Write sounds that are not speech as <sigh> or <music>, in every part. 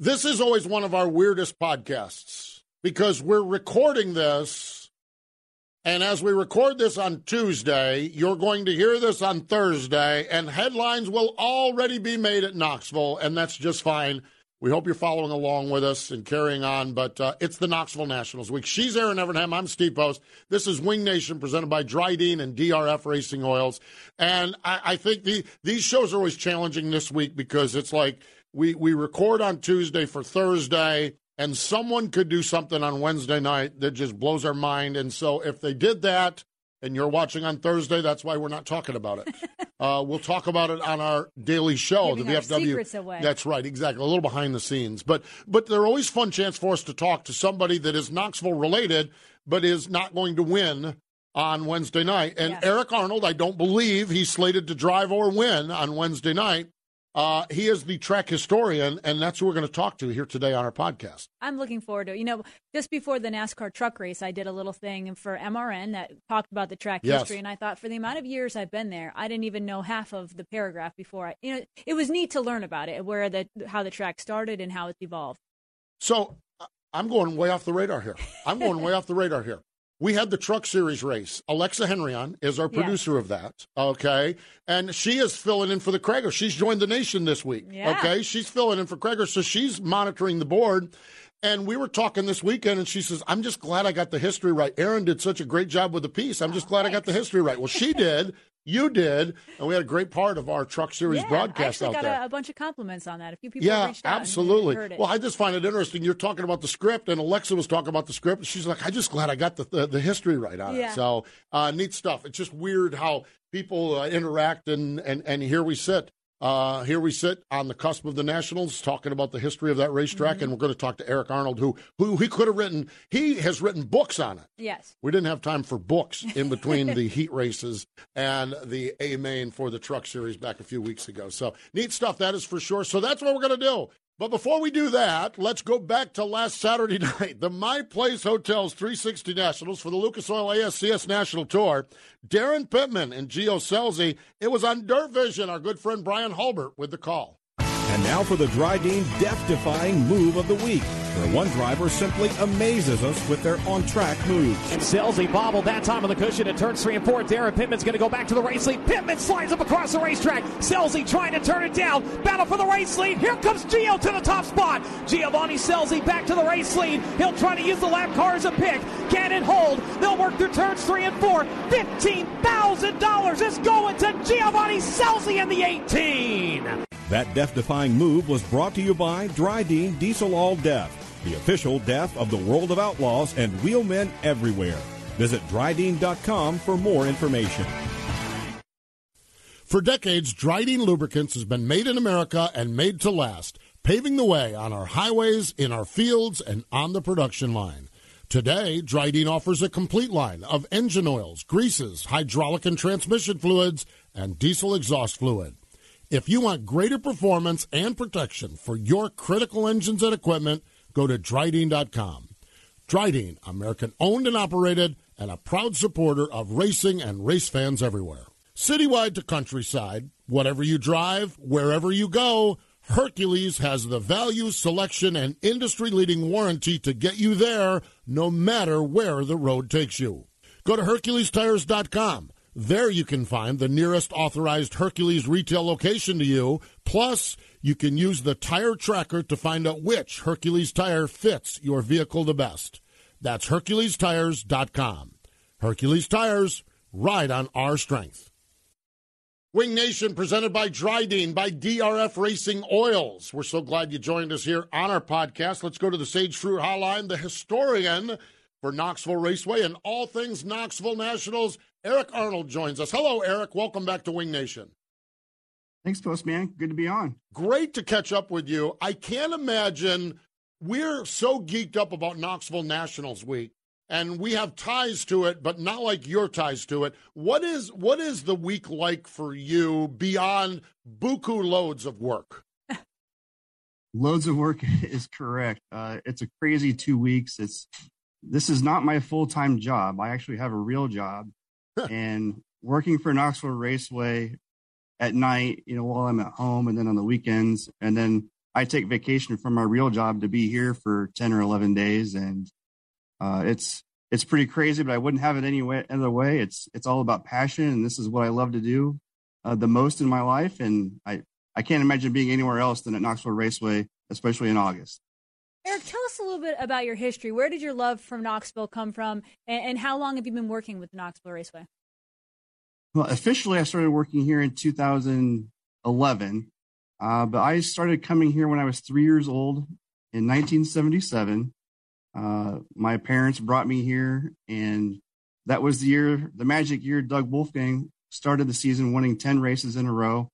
This is always one of our weirdest podcasts because we're recording this. And as we record this on Tuesday, you're going to hear this on Thursday, and headlines will already be made at Knoxville, and that's just fine. We hope you're following along with us and carrying on, but uh, it's the Knoxville Nationals Week. She's Erin Evernham. I'm Steve Post. This is Wing Nation presented by Dryden and DRF Racing Oils. And I, I think the, these shows are always challenging this week because it's like – we we record on Tuesday for Thursday, and someone could do something on Wednesday night that just blows our mind. And so if they did that, and you're watching on Thursday, that's why we're not talking about it. <laughs> uh, we'll talk about it on our daily show, Giving the VFW. That's right, exactly. A little behind the scenes, but but they're always fun chance for us to talk to somebody that is Knoxville related, but is not going to win on Wednesday night. And yes. Eric Arnold, I don't believe he's slated to drive or win on Wednesday night. Uh, he is the track historian, and that's who we're going to talk to here today on our podcast. I'm looking forward to it. You know, just before the NASCAR truck race, I did a little thing for MRN that talked about the track yes. history, and I thought for the amount of years I've been there, I didn't even know half of the paragraph before I, you know, it was neat to learn about it, where the how the track started and how it's evolved. So I'm going way off the radar here. I'm going way off the radar here. We had the Truck Series race. Alexa Henryon is our producer yes. of that. Okay. And she is filling in for the Krager. She's joined the nation this week. Yeah. Okay. She's filling in for Krager. So she's monitoring the board. And we were talking this weekend, and she says, I'm just glad I got the history right. Erin did such a great job with the piece. I'm just glad I got the history right. Well, she <laughs> did. You did, and we had a great part of our Truck Series yeah, broadcast I out got there. A, a bunch of compliments on that. A few people yeah, absolutely. Well, I just find it interesting. You're talking about the script, and Alexa was talking about the script. She's like, "I just glad I got the the, the history right on yeah. it." So uh, neat stuff. It's just weird how people uh, interact, and and and here we sit uh, here we sit on the cusp of the Nationals, talking about the history of that racetrack, mm-hmm. and we're going to talk to Eric Arnold, who who he could have written. He has written books on it. Yes, we didn't have time for books in between <laughs> the heat races and the A main for the Truck Series back a few weeks ago. So neat stuff, that is for sure. So that's what we're going to do. But before we do that, let's go back to last Saturday <laughs> night. The My Place Hotels 360 Nationals for the Lucas Oil ASCS National Tour. Daryn Pittman and Gio Scelzi. It was on Dirt Vision, our good friend Brian Hulbert with the call. And now for the Dryden death-defying move of the week, where one driver simply amazes us with their on-track moves. And Scelzi bobbled that time on the cushion at turns three and four. Daryn Pittman's going to go back to the race lead. Pittman slides up across the racetrack. Scelzi trying to turn it down. Battle for the race lead. Here comes Gio to the top spot. Giovanni Scelzi back to the race lead. He'll try to use the lap car as a pick. Can it hold? They'll work through turns three and four. $15,000 is going to Giovanni Scelzi in the 18. That death-defying move was brought to you by Dryden Diesel All Death, the official death of the world of outlaws and wheelmen everywhere. Visit dryden.com for more information. For decades, Dryden Lubricants has been made in America and made to last, paving the way on our highways, in our fields, and on the production line. Today, Dryden offers a complete line of engine oils, greases, hydraulic and transmission fluids, and diesel exhaust fluid. If you want greater performance and protection for your critical engines and equipment, go to Dryden.com. Dryden, American owned and operated, and a proud supporter of racing and race fans everywhere. Citywide to countryside, whatever you drive, wherever you go, Hercules has the value, selection, and industry leading warranty to get you there no matter where the road takes you. Go to HerculesTires.com There you can find the nearest authorized Hercules retail location to you. Plus, you can use the tire tracker to find out which Hercules tire fits your vehicle the best. That's HerculesTires.com. Hercules Tires, ride on our strength. Wing Nation presented by Dryden by DRF Racing Oils. We're so glad you joined us here on our podcast. Let's go to the Sage Fruit Hotline, the historian for Knoxville Raceway and all things Knoxville Nationals. Eric Arnold joins us. Hello, Eric. Welcome back to Wing Nation. Thanks, Postman. Good to be on. Great to catch up with you. I can't imagine we're so geeked up about Knoxville Nationals Week, and we have ties to it, but not like your ties to it. What is what is the week like for you beyond buku loads of work? <laughs> loads of work <laughs> is correct. Uh, it's a crazy two weeks. It's this is not my full time job. I actually have a real job and working for Knoxville Raceway at night, you know, while I'm at home and then on the weekends. And then I take vacation from my real job to be here for 10 or 11 days. And uh, it's, it's pretty crazy, but I wouldn't have it any way, other way. It's, it's all about passion. And this is what I love to do uh, the most in my life. And I, I can't imagine being anywhere else than at Knoxville Raceway, especially in August. Eric, tell us a little bit about your history. Where did your love from Knoxville come from, and, and how long have you been working with Knoxville Raceway? Well, officially, I started working here in 2011, uh, but I started coming here when I was three years old in 1977. Uh, my parents brought me here, and that was the year, the magic year, Doug Wolfgang started the season winning 10 races in a row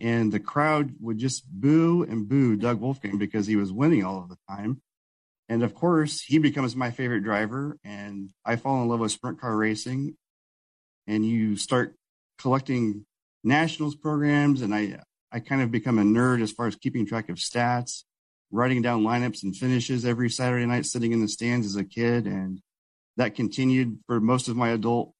and the crowd would just boo and boo Doug Wolfgang because he was winning all of the time. And of course, he becomes my favorite driver, and I fall in love with sprint car racing. And you start collecting nationals programs, and I I kind of become a nerd as far as keeping track of stats, writing down lineups and finishes every Saturday night, sitting in the stands as a kid, and that continued for most of my adult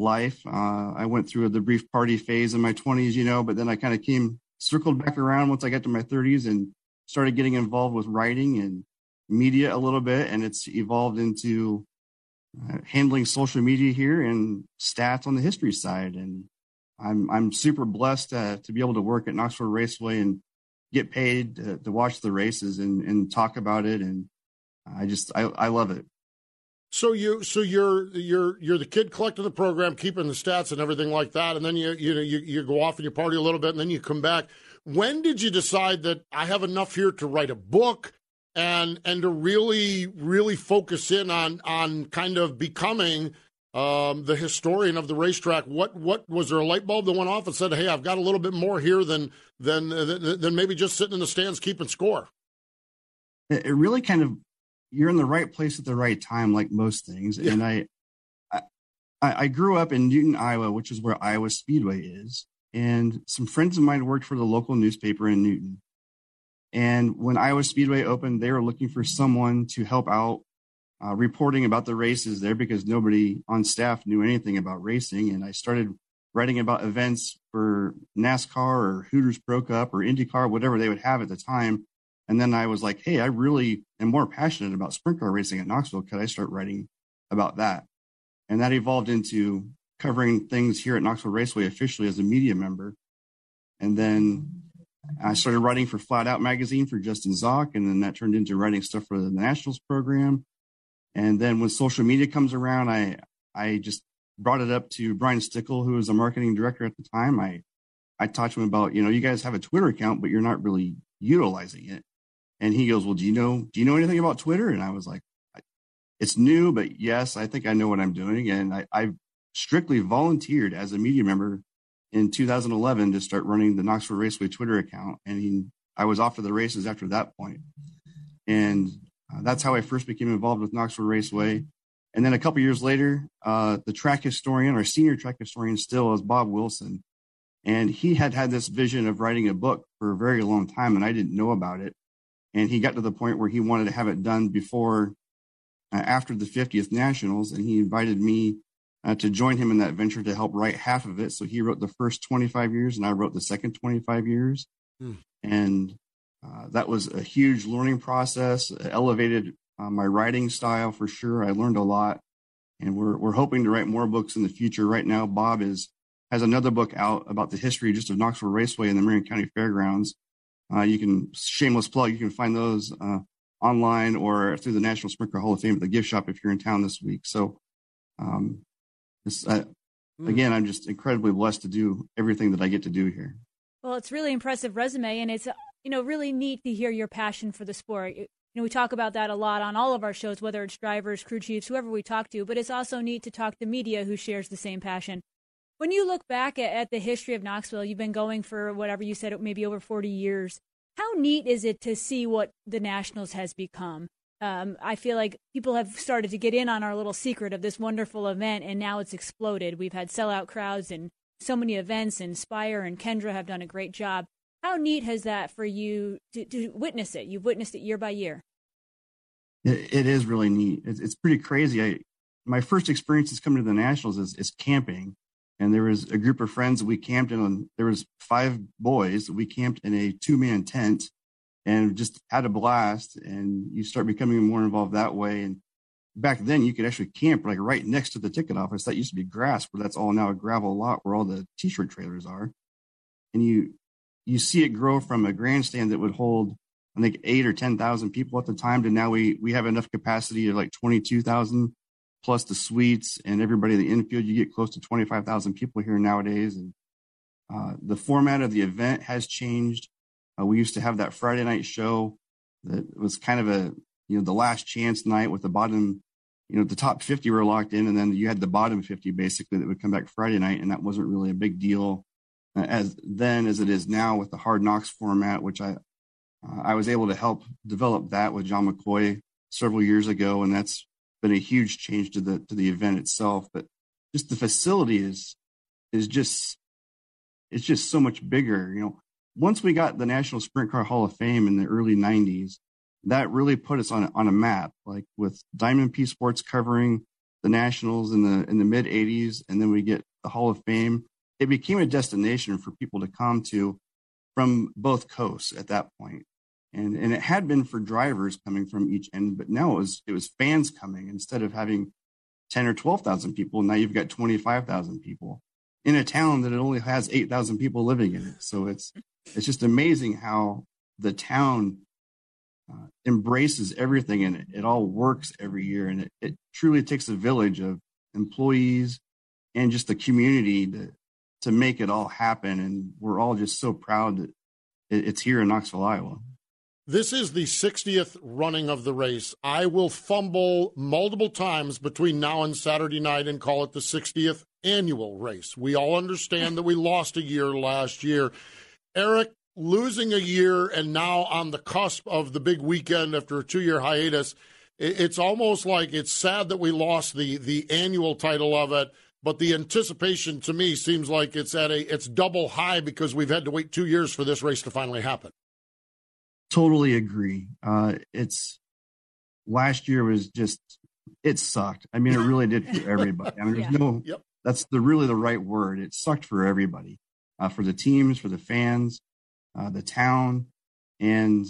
life. Uh, I went through the brief party phase in my 20s, you know, but then I kind of came circled back around once I got to my 30s and started getting involved with writing and media a little bit. And it's evolved into uh, handling social media here and stats on the history side. And I'm I'm super blessed uh, to be able to work at Knoxville Raceway and get paid to, to watch the races and, and talk about it. And I just I, I love it. So you, so you're you're you're the kid collecting the program, keeping the stats and everything like that, and then you you know you, you go off and you party a little bit, and then you come back. When did you decide that I have enough here to write a book and and to really really focus in on on kind of becoming um, the historian of the racetrack? What what was there a light bulb that went off and said, "Hey, I've got a little bit more here than than than maybe just sitting in the stands keeping score." It really kind of you're in the right place at the right time, like most things. Yeah. And I, I, I grew up in Newton, Iowa, which is where Iowa Speedway is. And some friends of mine worked for the local newspaper in Newton. And when Iowa Speedway opened, they were looking for someone to help out uh, reporting about the races there because nobody on staff knew anything about racing. And I started writing about events for NASCAR or Hooters Pro Cup or IndyCar, whatever they would have at the time. And then I was like, hey, I really am more passionate about sprint car racing at Knoxville. Could I start writing about that? And that evolved into covering things here at Knoxville Raceway officially as a media member. And then I started writing for Flat Out magazine for Justin Zoch, and then that turned into writing stuff for the Nationals program. And then when social media comes around, I I just brought it up to Brian Stickle, who was a marketing director at the time. I I talked to him about, you know, you guys have a Twitter account, but you're not really utilizing it. And he goes, well, do you know, do you know anything about Twitter? And I was like, it's new, but yes, I think I know what I'm doing. And I, I strictly volunteered as a media member in 2011 to start running the Knoxville Raceway Twitter account. And he, I was off to the races after that point. And uh, that's how I first became involved with Knoxville Raceway. And then a couple years later, uh, the track historian, our senior track historian still is Bob Wilson. And he had had this vision of writing a book for a very long time, and I didn't know about it and he got to the point where he wanted to have it done before uh, after the 50th nationals and he invited me uh, to join him in that venture to help write half of it so he wrote the first 25 years and i wrote the second 25 years hmm. and uh, that was a huge learning process elevated uh, my writing style for sure i learned a lot and we're we're hoping to write more books in the future. Right now, Bob is has another book out about the history just of Knoxville Raceway and the Marion County Fairgrounds. Uh, you can shameless plug. You can find those uh, online or through the National Sprint Car Hall of Fame at the gift shop if you're in town this week. So, um, this, uh, mm. again, I'm just incredibly blessed to do everything that I get to do here. Well, it's really impressive resume, and it's you know really neat to hear your passion for the sport. You know, we talk about that a lot on all of our shows, whether it's drivers, crew chiefs, whoever we talk to. But it's also neat to talk to media who shares the same passion. When you look back at, at the history of Knoxville, you've been going for whatever you said, maybe over 40 years. How neat is it to see what the Nationals has become? Um, I feel like people have started to get in on our little secret of this wonderful event, and now it's exploded. We've had sellout crowds and so many events, and Spire and Kendra have done a great job. How neat has that for you to, to witness it? You've witnessed it year by year. it, it is really neat. It's, it's, pretty crazy. I, my first experiences coming to the Nationals is, is camping and there was a group of friends we camped in. There was five boys. We camped in a two man tent and just had a blast. And you start becoming more involved that way. And back then, you could actually camp like right next to the ticket office. That used to be grass, where that's all now a gravel lot where all the t-shirt trailers are. And you you see it grow from a grandstand that would hold I think eight or ten thousand people at the time to now we we have enough capacity of like twenty two thousand plus the suites and everybody in the infield, you get close to 25,000 people here nowadays. And uh, the format of the event has changed. Uh, we used to have that Friday night show that was kind of a, you know, the last chance night with the bottom, you know, the top 50 were locked in. And then you had the bottom 50 basically that would come back Friday night. And that wasn't really a big deal uh, as then as it is now with the hard knocks format, which I, uh, I was able to help develop that with John McCoy several years ago. And that's been a huge change to the to the event itself, but just the facility is is just it's just so much bigger. You know, once we got the National Sprint Car Hall of Fame in the early '90s, that really put us on on a map. Like with Diamond P Sports covering the Nationals in the in the mid '80s, and then we get the Hall of Fame. It became a destination for people to come to from both coasts at that point and and it had been for drivers coming from each end, but now it was it was fans coming instead of having ten or twelve thousand people. Now you've got twenty five thousand people in a town that it only has eight thousand people living in it. So it's it's just amazing how the town uh, embraces everything and it, it all works every year. And it, it truly takes a village of employees and just the community to to make it all happen. And we're all just so proud that it, it's here in Knoxville, Iowa. This is the 60th running of the race. I will fumble multiple times between now and Saturday night and call it the 60th annual race. We all understand that we lost a year last year. Eric, losing a year and now on the cusp of the big weekend after a two year hiatus, it's almost like it's sad that we lost the, the annual title of it but the anticipation to me seems like it's at a it's double high because we've had to wait two years for this race to finally happen. Totally agree. Uh, it's last year was just it sucked. I mean, it really did for everybody. I mean, there's <laughs> yeah. no. Yep. That's the really the right word. It sucked for everybody, uh, for the teams, for the fans, uh, the town, and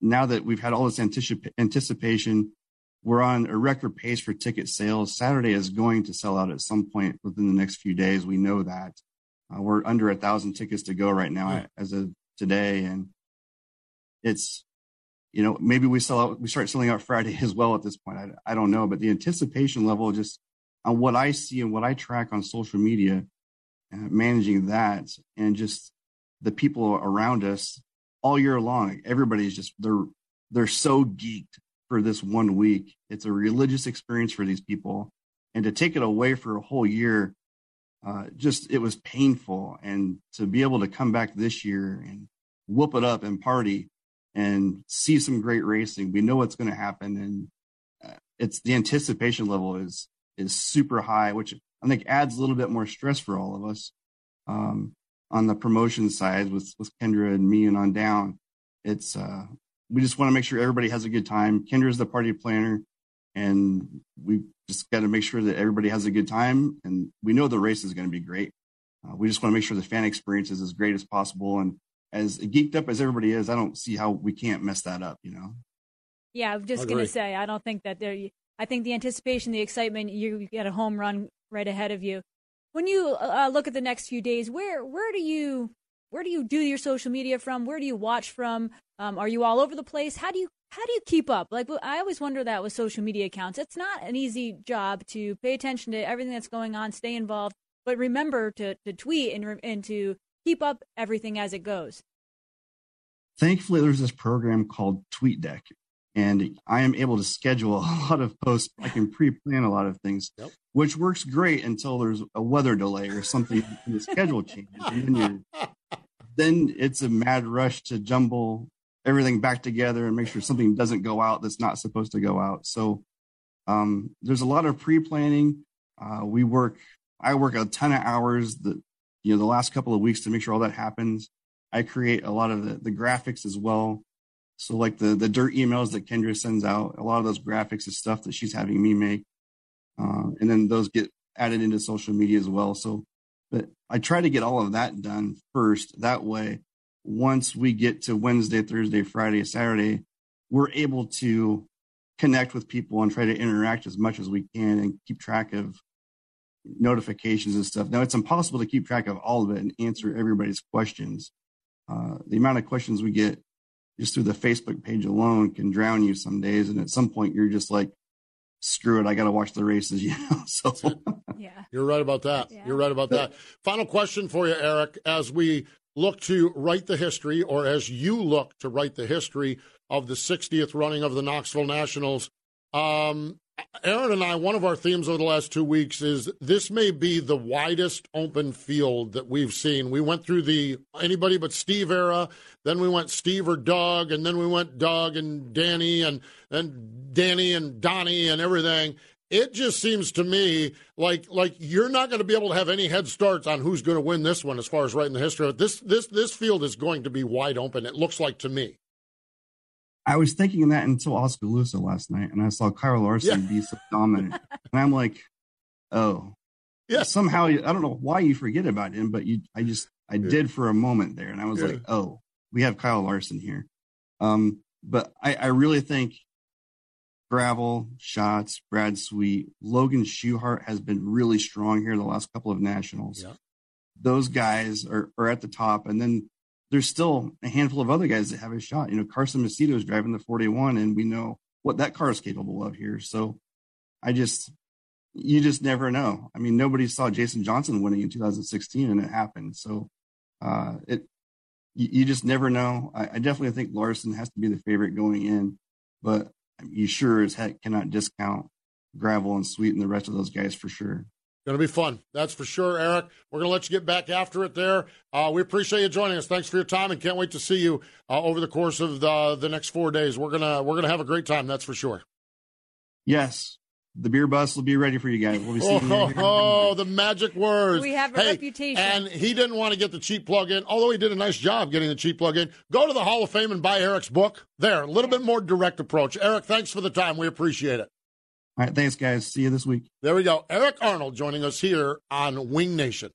now that we've had all this anticip- anticipation, we're on a record pace for ticket sales. Saturday is going to sell out at some point within the next few days. We know that. Uh, we're under a thousand tickets to go right now yeah. as of today, and it's you know maybe we sell out we start selling out friday <laughs> as well at this point. I, I don't know but the anticipation level just on what i see and what i track on social media uh, managing that and just the people around us all year long everybody's just they're they're so geeked for this one week. It's a religious experience for these people. And to take it away for a whole year uh, just it was painful. And to be able to come back this year and whoop it up and party and see some great racing. We know what's going to happen, and uh, it's the anticipation level is is super high, which I think adds a little bit more stress for all of us um, on the promotion side with with Kendra and me and on down. It's uh, we just want to make sure everybody has a good time. Kendra's the party planner, and we just got to make sure that everybody has a good time. And we know the race is going to be great. Uh, we just want to make sure the fan experience is as great as possible and as geeked up as everybody is, I don't see how we can't mess that up, you know? Yeah, I'm just going to say, I don't think that there, I think the anticipation, the excitement, you, you get a home run right ahead of you. When you uh, look at the next few days, where where do you where do you do your social media from? Where do you watch from? Um, are you all over the place? How do you how do you keep up? Like I always wonder that with social media accounts. It's not an easy job to pay attention to everything that's going on, stay involved, but remember to to tweet and and to keep up everything as it goes. Thankfully, there's this program called TweetDeck, and I am able to schedule a <laughs> lot of posts. I can pre-plan a lot of things, yep. which works great until there's a weather delay or something <laughs> in the schedule changes. And then, <laughs> then it's a mad rush to jumble everything back together and make sure something doesn't go out that's not supposed to go out. So um, there's a lot of pre-planning. Uh, we work. I work a ton of hours. The you know the last couple of weeks to make sure all that happens. I create a lot of the, the graphics as well. So like the the dirt emails that Kendra sends out, a lot of those graphics is stuff that she's having me make, uh, and then those get added into social media as well. So, but I try to get all of that done first. That way, once we get to Wednesday, Thursday, Friday, Saturday, we're able to connect with people and try to interact as much as we can and keep track of notifications and stuff. Now, it's impossible to keep track of all of it and answer everybody's questions. Uh, the amount of questions we get just through the Facebook page alone can drown you some days. And at some point, you're just like, screw it, I got to watch the races, <laughs> you know? So, yeah. You're right about that. Yeah. You're right about that. Final question for you, Eric. As we look to write the history, or as you look to write the history of the 60th running of the Knoxville Nationals, um, Erin and I, one of our themes over the last two weeks is this may be the widest open field that we've seen. We went through the anybody but Steve era, then we went Steve or Doug, and then we went Doug and Danny and and Danny and Donny and everything. It just seems to me like like you're not going to be able to have any head starts on who's going to win this one as far as writing the history of. This this this field is going to be wide open. It looks like to me. I was thinking that until Oskaloosa last night, and I saw Kyle Larson yeah. be so dominant, <laughs> and I'm like, oh, yeah. Somehow I don't know why you forget about him, but you, I just, I yeah. did for a moment there, and I was yeah. like, oh, we have Kyle Larson here. Um, but I, I really think Gravel, Schatz, Brad Sweet, Logan Schuchart has been really strong here the last couple of nationals. Yeah. Those guys are, are at the top, and then there's still a handful of other guys that have a shot. You know, Carson Macedo is driving the 41, and we know what that car is capable of here. So I just, you just never know. I mean, nobody saw Jason Johnson winning in 2016, and it happened. So uh, it, you, just never know. I, I, definitely think Larson has to be the favorite going in, but you sure as heck cannot discount Gravel and Sweet and the rest of those guys for sure. Going to be fun. That's for sure, Eric. We're going to let you get back after it there. Uh, we appreciate you joining us. Thanks for your time and can't wait to see you uh, over the course of the, the next four days. We're going to, we're going to have a great time. That's for sure. Yes. The beer bus will be ready for you guys. We'll be seeing oh, you. Oh, <laughs> the magic words. We have a hey, reputation. And he didn't want to get the cheap plug in, although he did a nice job getting the cheap plug in. Go to the Hall of Fame and buy Eric's book. There, a little bit more direct approach. Eric, thanks for the time. We appreciate it. All right, thanks, guys. See you this week. There we go. Eric Arnold joining us here on Wing Nation.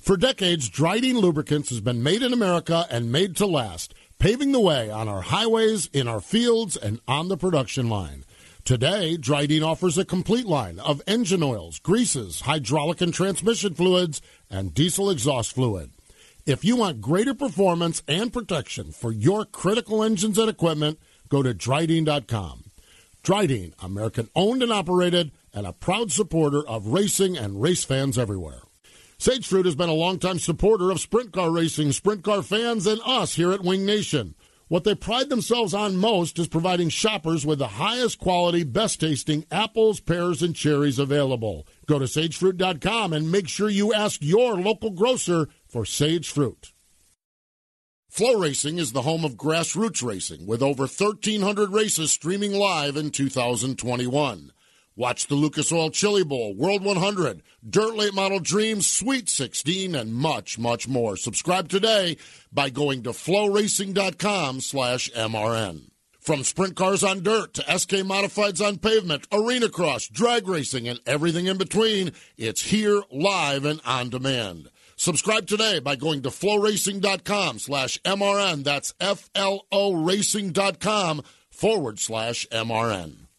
For decades, Dryden Lubricants has been made in America and made to last, paving the way on our highways, in our fields, and on the production line. Today, Dryden offers a complete line of engine oils, greases, hydraulic and transmission fluids, and diesel exhaust fluid. If you want greater performance and protection for your critical engines and equipment, go to Dryden.com. Dryden, American owned and operated, and a proud supporter of racing and race fans everywhere. Sage Fruit has been a longtime supporter of sprint car racing, sprint car fans, and us here at Wing Nation. What they pride themselves on most is providing shoppers with the highest quality, best tasting apples, pears, and cherries available. Go to sagefruit.com and make sure you ask your local grocer for Sage Fruit. FloRacing is the home of grassroots racing with over 1,300 races streaming live in 2021. Watch the Lucas Oil Chili Bowl, World 100, Dirt Late Model Dreams, Sweet 16, and much, much more. Subscribe today by going to floracing.com slash MRN. From sprint cars on dirt to SK modifieds on pavement, arena cross, drag racing, and everything in between, it's here live and on demand. Subscribe today by going to floracing.com slash MRN. That's F-L-O racing.com forward slash MRN.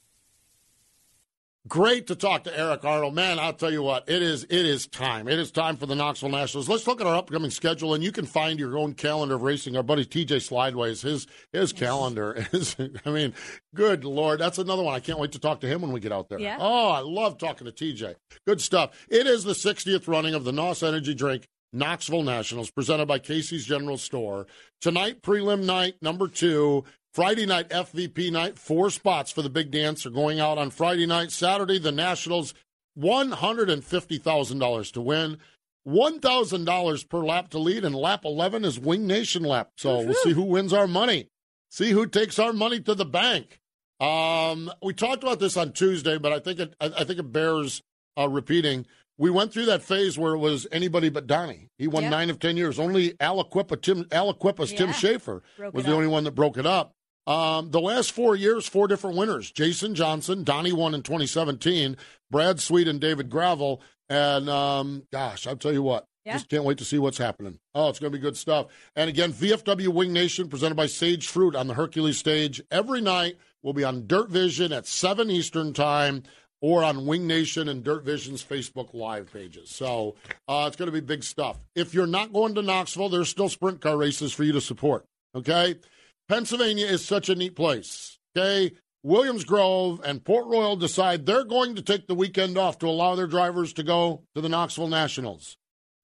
Great to talk to Eric Arnold. Man, I'll tell you what, it is it is time. It is time for the Knoxville Nationals. Let's look at our upcoming schedule, and you can find your own calendar of racing. Our buddy TJ Slideways, his his calendar <laughs> is. I mean, good lord, that's another one. I can't wait to talk to him when we get out there. Yeah. Oh, I love talking to TJ. Good stuff. It is the 60th running of the NOS Energy Drink Knoxville Nationals, presented by Casey's General Store. Tonight, prelim night number two. Friday night, FVP night. Four spots for the big dance are going out on Friday night. Saturday, the Nationals, $150,000 to win. $1,000 per lap to lead, and lap 11 is Wing Nation lap. So we'll see who wins our money. See who takes our money to the bank. Um, we talked about this on Tuesday, but I think it, I, think it bears uh, repeating. We went through that phase where it was anybody but Donny. He won Yeah. nine of ten years. Only Aliquippa, Tim Aliquippa's Tim Shaffer Broke was the up. only one that broke it up. Um, the last four years, four different winners. Jason Johnson, Donny won in 2017, Brad Sweet and David Gravel. And um, gosh, I'll tell you what, Yeah. just can't wait to see what's happening. Oh, it's going to be good stuff. And again, VFW Wing Nation presented by Sage Fruit on the Hercules stage every night. We'll be on Dirt Vision at 7 Eastern Time or on Wing Nation and Dirt Vision's Facebook Live pages. So uh, it's going to be big stuff. If you're not going to Knoxville, there's still sprint car races for you to support. Okay? Pennsylvania is such a neat place. Okay? Williams Grove and Port Royal decide they're going to take the weekend off to allow their drivers to go to the Knoxville Nationals.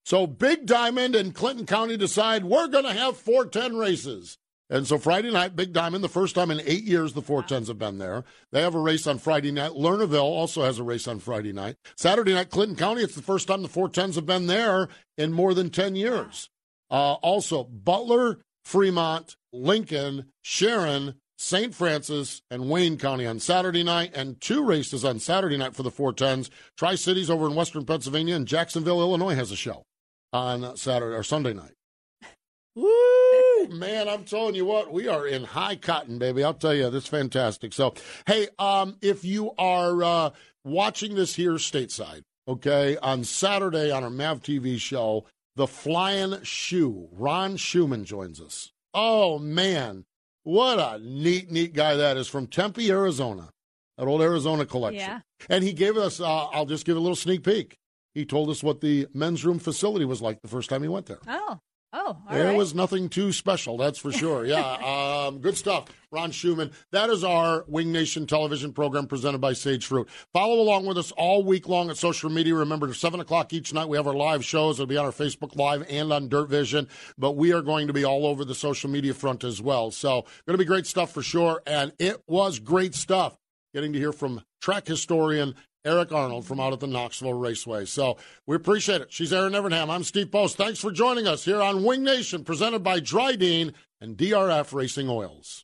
So Big Diamond and Clinton County decide we're going to have 410 races. And so Friday night, Big Diamond, the first time in eight years the 410s have been there. They have a race on Friday night. Lernerville also has a race on Friday night. Saturday night, Clinton County, it's the first time the 410s have been there in more than 10 years. Uh, also, Butler, Fremont, Lincoln, Sharon, St. Francis, and Wayne County on Saturday night, and two races on Saturday night for the 410s. Tri Cities over in western Pennsylvania, and Jacksonville, Illinois has a show on Saturday or Sunday night. <laughs> Woo! Man, I'm telling you what, we are in high cotton, baby. I'll tell you, that's fantastic. So, hey, um, if you are uh, watching this here stateside, okay, on Saturday on our MAV TV show, The Flying Shoe, Ron Shuman joins us. Oh, man, what a neat, neat guy that is from Tempe, Arizona, that old Arizona collection. Yeah. And he gave us, uh, I'll just give a little sneak peek. He told us what the men's room facility was like the first time he went there. Oh, oh, There right. was nothing too special, that's for sure. <laughs> Yeah, um, good stuff. Ron Shuman. That is our Wing Nation television program presented by Sage Fruit. Follow along with us all week long at social media. Remember, 7 o'clock each night, we have our live shows. It'll be on our Facebook Live and on Dirt Vision, but we are going to be all over the social media front as well. So, going to be great stuff for sure. And it was great stuff getting to hear from track historian Eric Arnold from out at the Knoxville Raceway. So we appreciate it. She's Erin Evernham. I'm Steve Post. Thanks for joining us here on Wing Nation, presented by Dryden and DRF Racing Oils.